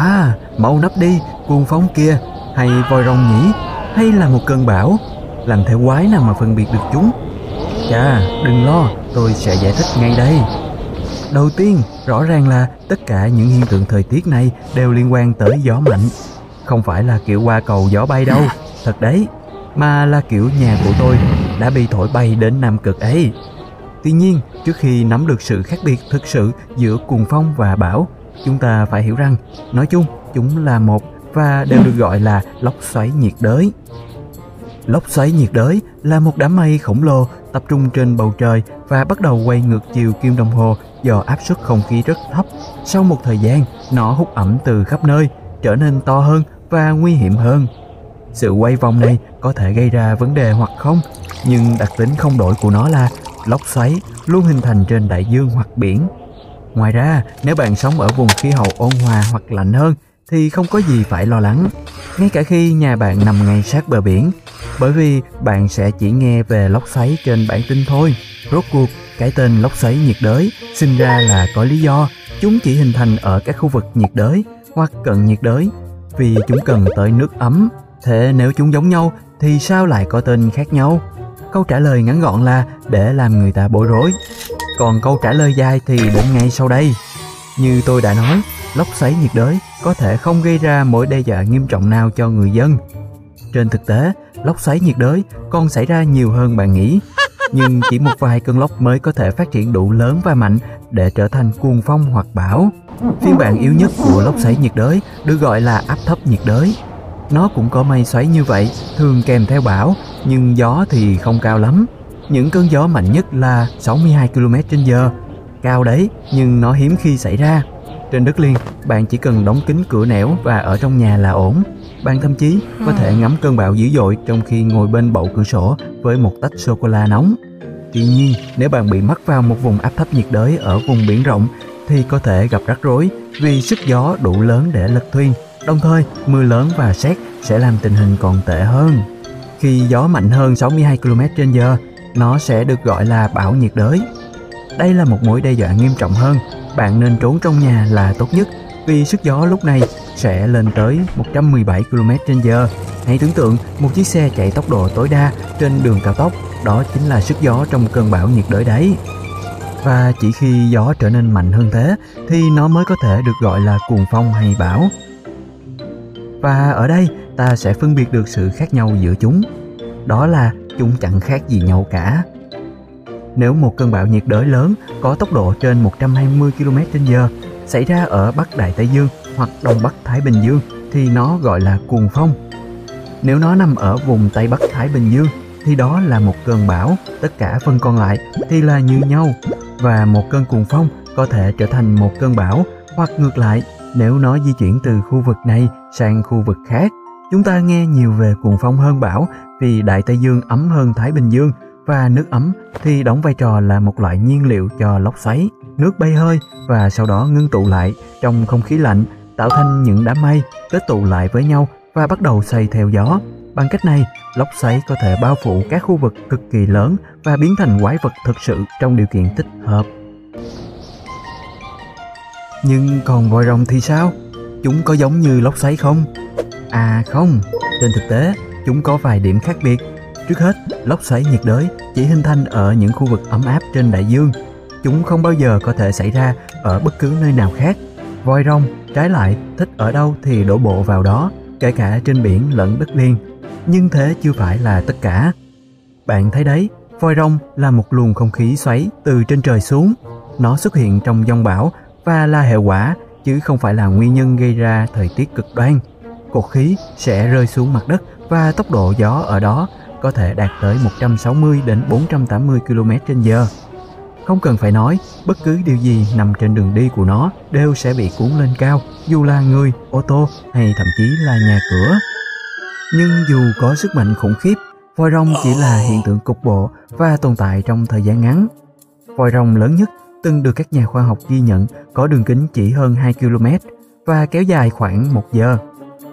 À, mau nấp đi, cuồng phong kia, hay voi rồng nhỉ, hay là một cơn bão, làm thể quái nào mà phân biệt được chúng. Chà, đừng lo, tôi sẽ giải thích ngay đây. Đầu tiên, rõ ràng là tất cả những hiện tượng thời tiết này đều liên quan tới gió mạnh. Không phải là kiểu qua cầu gió bay đâu, thật đấy, mà là kiểu nhà của tôi đã bị thổi bay đến Nam Cực ấy. Tuy nhiên, trước khi nắm được sự khác biệt thực sự giữa cuồng phong và bão, chúng ta phải hiểu rằng, nói chung, chúng là một và đều được gọi là lốc xoáy nhiệt đới. Lốc xoáy nhiệt đới là một đám mây khổng lồ tập trung trên bầu trời và bắt đầu quay ngược chiều kim đồng hồ do áp suất không khí rất thấp. Sau một thời gian, nó hút ẩm từ khắp nơi, trở nên to hơn và nguy hiểm hơn. Sự quay vòng này có thể gây ra vấn đề hoặc không, nhưng đặc tính không đổi của nó là lốc xoáy luôn hình thành trên đại dương hoặc biển. Ngoài ra, nếu bạn sống ở vùng khí hậu ôn hòa hoặc lạnh hơn thì không có gì phải lo lắng, ngay cả khi nhà bạn nằm ngay sát bờ biển, bởi vì bạn sẽ chỉ nghe về lốc xoáy trên bản tin thôi. Rốt cuộc, cái tên lốc xoáy nhiệt đới sinh ra là có lý do, chúng chỉ hình thành ở các khu vực nhiệt đới hoặc cận nhiệt đới vì chúng cần tới nước ấm. Thế nếu chúng giống nhau thì sao lại có tên khác nhau? Câu trả lời ngắn gọn là để làm người ta bối rối. Còn câu trả lời dài thì đến ngay sau đây. Như tôi đã nói, lốc xoáy nhiệt đới có thể không gây ra mối đe dọa nghiêm trọng nào cho người dân. Trên thực tế, lốc xoáy nhiệt đới còn xảy ra nhiều hơn bạn nghĩ. Nhưng chỉ một vài cơn lốc mới có thể phát triển đủ lớn và mạnh để trở thành cuồng phong hoặc bão. Phiên bản yếu nhất của lốc xoáy nhiệt đới được gọi là áp thấp nhiệt đới. Nó cũng có mây xoáy như vậy, thường kèm theo bão, nhưng gió thì không cao lắm. Những cơn gió mạnh nhất là 62 km/h. Cao đấy, nhưng nó hiếm khi xảy ra. Trên đất liền, bạn chỉ cần đóng kín cửa nẻo và ở trong nhà là ổn. Bạn thậm chí có thể ngắm cơn bão dữ dội trong khi ngồi bên bậu cửa sổ với một tách sô-cô-la nóng. Tuy nhiên, nếu bạn bị mắc vào một vùng áp thấp nhiệt đới ở vùng biển rộng thì có thể gặp rắc rối vì sức gió đủ lớn để lật thuyền. Đồng thời, mưa lớn và sét sẽ làm tình hình còn tệ hơn. Khi gió mạnh hơn 62 km/h, nó sẽ được gọi là bão nhiệt đới. Đây là một mối đe dọa nghiêm trọng hơn bạn nên trốn trong nhà là tốt nhất vì sức gió lúc này sẽ lên tới 117 km/h. Hãy tưởng tượng một chiếc xe chạy tốc độ tối đa trên đường cao tốc, đó chính là sức gió trong cơn bão nhiệt đới đấy. Và chỉ khi gió trở nên mạnh hơn thế thì nó mới có thể được gọi là cuồng phong hay bão. Và ở đây ta sẽ phân biệt được sự khác nhau giữa chúng. Đó là chúng chẳng khác gì nhau cả. Nếu một cơn bão nhiệt đới lớn có tốc độ trên 120 km/h xảy ra ở Bắc Đại Tây Dương hoặc Đông Bắc Thái Bình Dương thì nó gọi là cuồng phong. Nếu nó nằm ở vùng Tây Bắc Thái Bình Dương thì đó là một cơn bão, tất cả phần còn lại thì là như nhau và một cơn cuồng phong có thể trở thành một cơn bão hoặc ngược lại nếu nó di chuyển từ khu vực này sang khu vực khác. Chúng ta nghe nhiều về cuồng phong hơn bão vì Đại Tây Dương ấm hơn Thái Bình Dương và nước ấm thì đóng vai trò là một loại nhiên liệu cho lốc xoáy. Nước bay hơi và sau đó ngưng tụ lại trong không khí lạnh tạo thành những đám mây kết tụ lại với nhau và bắt đầu xoay theo gió. Bằng cách này, lốc xoáy có thể bao phủ các khu vực cực kỳ lớn và biến thành quái vật thực sự trong điều kiện thích hợp. Nhưng còn voi rồng thì sao? Chúng có giống như lốc xoáy không? À không, trên thực tế, chúng có vài điểm khác biệt Trước hết, lốc xoáy nhiệt đới chỉ hình thành ở những khu vực ấm áp trên đại dương. Chúng không bao giờ có thể xảy ra ở bất cứ nơi nào khác. Voi rong, trái lại, thích ở đâu thì đổ bộ vào đó, kể cả trên biển lẫn đất liền. Nhưng thế chưa phải là tất cả. Bạn thấy đấy, voi rong là một luồng không khí xoáy từ trên trời xuống. Nó xuất hiện trong giông bão và là hệ quả chứ không phải là nguyên nhân gây ra thời tiết cực đoan. Cột khí sẽ rơi xuống mặt đất và tốc độ gió ở đó có thể đạt tới 160 đến 480 km/h. Không cần phải nói, bất cứ điều gì nằm trên đường đi của nó đều sẽ bị cuốn lên cao, dù là người, ô tô hay thậm chí là nhà cửa. Nhưng dù có sức mạnh khủng khiếp, voi rồng chỉ là hiện tượng cục bộ và tồn tại trong thời gian ngắn. Voi rồng lớn nhất từng được các nhà khoa học ghi nhận có đường kính chỉ hơn 2 km và kéo dài khoảng 1 giờ.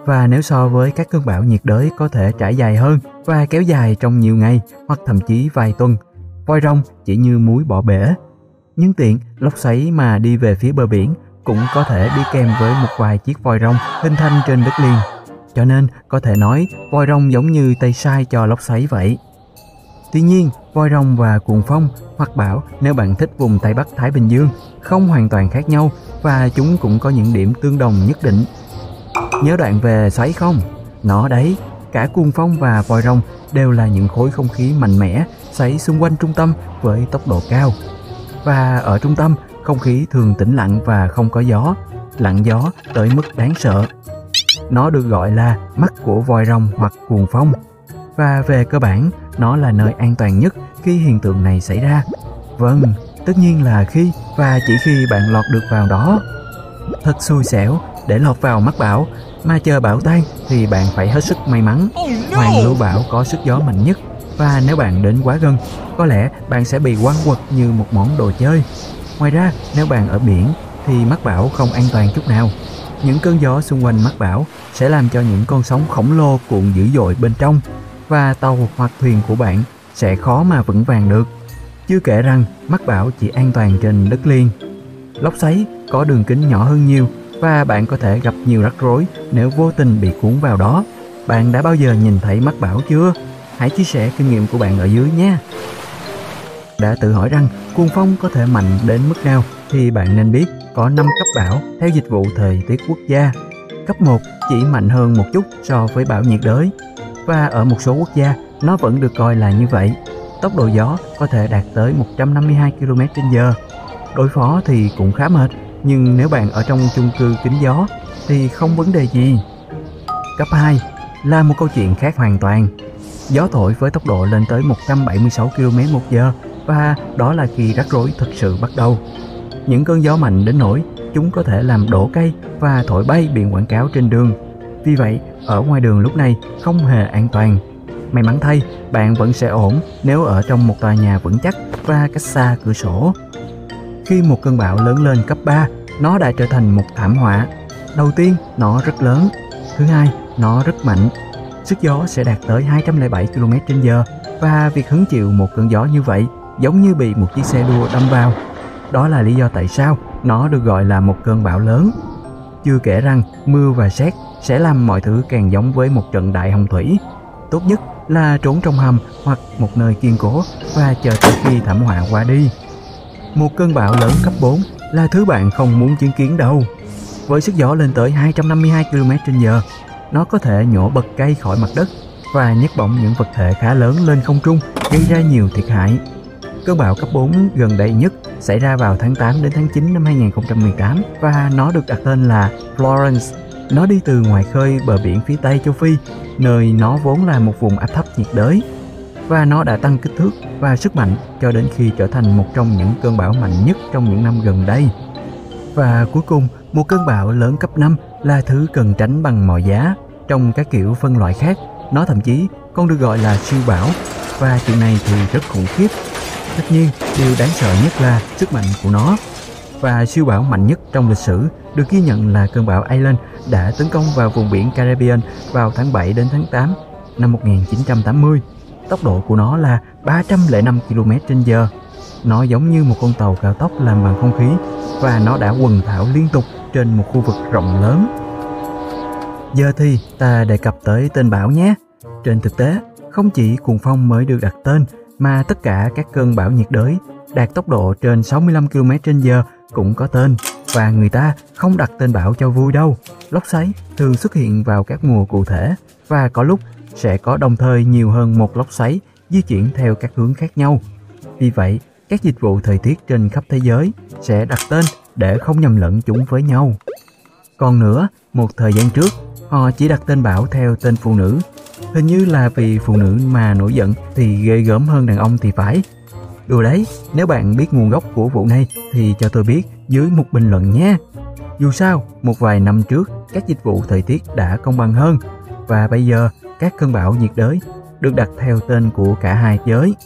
Và nếu so với các cơn bão nhiệt đới có thể trải dài hơn và kéo dài trong nhiều ngày hoặc thậm chí vài tuần, voi rồng chỉ như muối bỏ bể. Nhưng tiện, lốc xoáy mà đi về phía bờ biển cũng có thể đi kèm với một vài chiếc voi rồng hình thành trên đất liền. Cho nên có thể nói voi rồng giống như tay sai cho lốc xoáy vậy. Tuy nhiên, voi rồng và cuồng phong hoặc bão nếu bạn thích vùng Tây Bắc Thái Bình Dương không hoàn toàn khác nhau và chúng cũng có những điểm tương đồng nhất định. Nhớ đoạn về xoáy không? Nó đấy, cả cuồng phong và vòi rồng đều là những khối không khí mạnh mẽ xoáy xung quanh trung tâm với tốc độ cao. Và ở trung tâm, không khí thường tĩnh lặng và không có gió, lặng gió tới mức đáng sợ. Nó được gọi là mắt của vòi rồng hoặc cuồng phong. Và về cơ bản, nó là nơi an toàn nhất khi hiện tượng này xảy ra. Vâng, tất nhiên là khi và chỉ khi bạn lọt được vào đó. Thật xui xẻo, để lọt vào mắt bão, mà chờ bão tan thì bạn phải hết sức may mắn. Hoàng lưu bão có sức gió mạnh nhất và nếu bạn đến quá gần, có lẽ bạn sẽ bị quăng quật như một món đồ chơi. Ngoài ra, nếu bạn ở biển thì mắt bão không an toàn chút nào. Những cơn gió xung quanh mắt bão sẽ làm cho những con sóng khổng lồ cuộn dữ dội bên trong và tàu hoặc thuyền của bạn sẽ khó mà vững vàng được. Chưa kể rằng mắt bão chỉ an toàn trên đất liền. Lốc xoáy có đường kính nhỏ hơn nhiều và bạn có thể gặp nhiều rắc rối nếu vô tình bị cuốn vào đó. Bạn đã bao giờ nhìn thấy mắt bão chưa? Hãy chia sẻ kinh nghiệm của bạn ở dưới nhé. Đã tự hỏi rằng cuồng phong có thể mạnh đến mức nào thì bạn nên biết có 5 cấp bão theo dịch vụ thời tiết quốc gia. Cấp 1 chỉ mạnh hơn một chút so với bão nhiệt đới và ở một số quốc gia nó vẫn được coi là như vậy. Tốc độ gió có thể đạt tới 152 km/h. Đối phó thì cũng khá mệt, nhưng nếu bạn ở trong chung cư kính gió thì không vấn đề gì. Cấp 2 là một câu chuyện khác hoàn toàn. Gió thổi với tốc độ lên tới 176 km một giờ và đó là khi rắc rối thực sự bắt đầu. Những cơn gió mạnh đến nỗi chúng có thể làm đổ cây và thổi bay biển quảng cáo trên đường. Vì vậy, ở ngoài đường lúc này không hề an toàn. May mắn thay, bạn vẫn sẽ ổn nếu ở trong một tòa nhà vững chắc và cách xa cửa sổ. Khi một cơn bão lớn lên cấp 3, nó đã trở thành một thảm họa. Đầu tiên, nó rất lớn. Thứ hai, nó rất mạnh. Sức gió sẽ đạt tới 207 km/h và việc hứng chịu một cơn gió như vậy giống như bị một chiếc xe đua đâm vào. Đó là lý do tại sao nó được gọi là một cơn bão lớn. Chưa kể rằng mưa và sét sẽ làm mọi thứ càng giống với một trận đại hồng thủy. Tốt nhất là trốn trong hầm hoặc một nơi kiên cố và chờ tới khi thảm họa qua đi. Một cơn bão lớn cấp 4 là thứ bạn không muốn chứng kiến đâu. Với sức gió lên tới 252 km/h, nó có thể nhổ bật cây khỏi mặt đất và nhấc bổng những vật thể khá lớn lên không trung, gây ra nhiều thiệt hại. Cơn bão cấp 4 gần đây nhất xảy ra vào tháng 8 đến tháng 9 năm 2018 và nó được đặt tên là Florence. Nó đi từ ngoài khơi bờ biển phía Tây châu Phi, nơi nó vốn là một vùng áp thấp nhiệt đới. Và nó đã tăng kích thước và sức mạnh cho đến khi trở thành một trong những cơn bão mạnh nhất trong những năm gần đây. Và cuối cùng, một cơn bão lớn cấp 5 là thứ cần tránh bằng mọi giá. Trong các kiểu phân loại khác, nó thậm chí còn được gọi là siêu bão và chuyện này thì rất khủng khiếp Tất nhiên, điều đáng sợ nhất là sức mạnh của nó. Và siêu bão mạnh nhất trong lịch sử được ghi nhận là cơn bão Island đã tấn công vào vùng biển Caribbean vào tháng 7 đến tháng 8 năm 1980. Tốc độ của nó là 305 km/h. Nó giống như một con tàu cao tốc làm bằng không khí và nó đã quần thảo liên tục trên một khu vực rộng lớn. Giờ thì ta đề cập tới tên bão nhé. Trên thực tế, không chỉ cuồng phong mới được đặt tên mà tất cả các cơn bão nhiệt đới đạt tốc độ trên 65 km/h cũng có tên và người ta không đặt tên bão cho vui đâu. Lốc xoáy thường xuất hiện vào các mùa cụ thể và có lúc sẽ có đồng thời nhiều hơn một lốc xoáy di chuyển theo các hướng khác nhau. Vì vậy, các dịch vụ thời tiết trên khắp thế giới sẽ đặt tên để không nhầm lẫn chúng với nhau. Còn nữa, một thời gian trước, họ chỉ đặt tên bão theo tên phụ nữ Hình như là vì phụ nữ mà nổi giận thì ghê gớm hơn đàn ông thì phải. Đùa đấy, nếu bạn biết nguồn gốc của vụ này thì cho tôi biết dưới một bình luận nhé. Dù sao, một vài năm trước, các dịch vụ thời tiết đã công bằng hơn và bây giờ các cơn bão nhiệt đới được đặt theo tên của cả hai giới.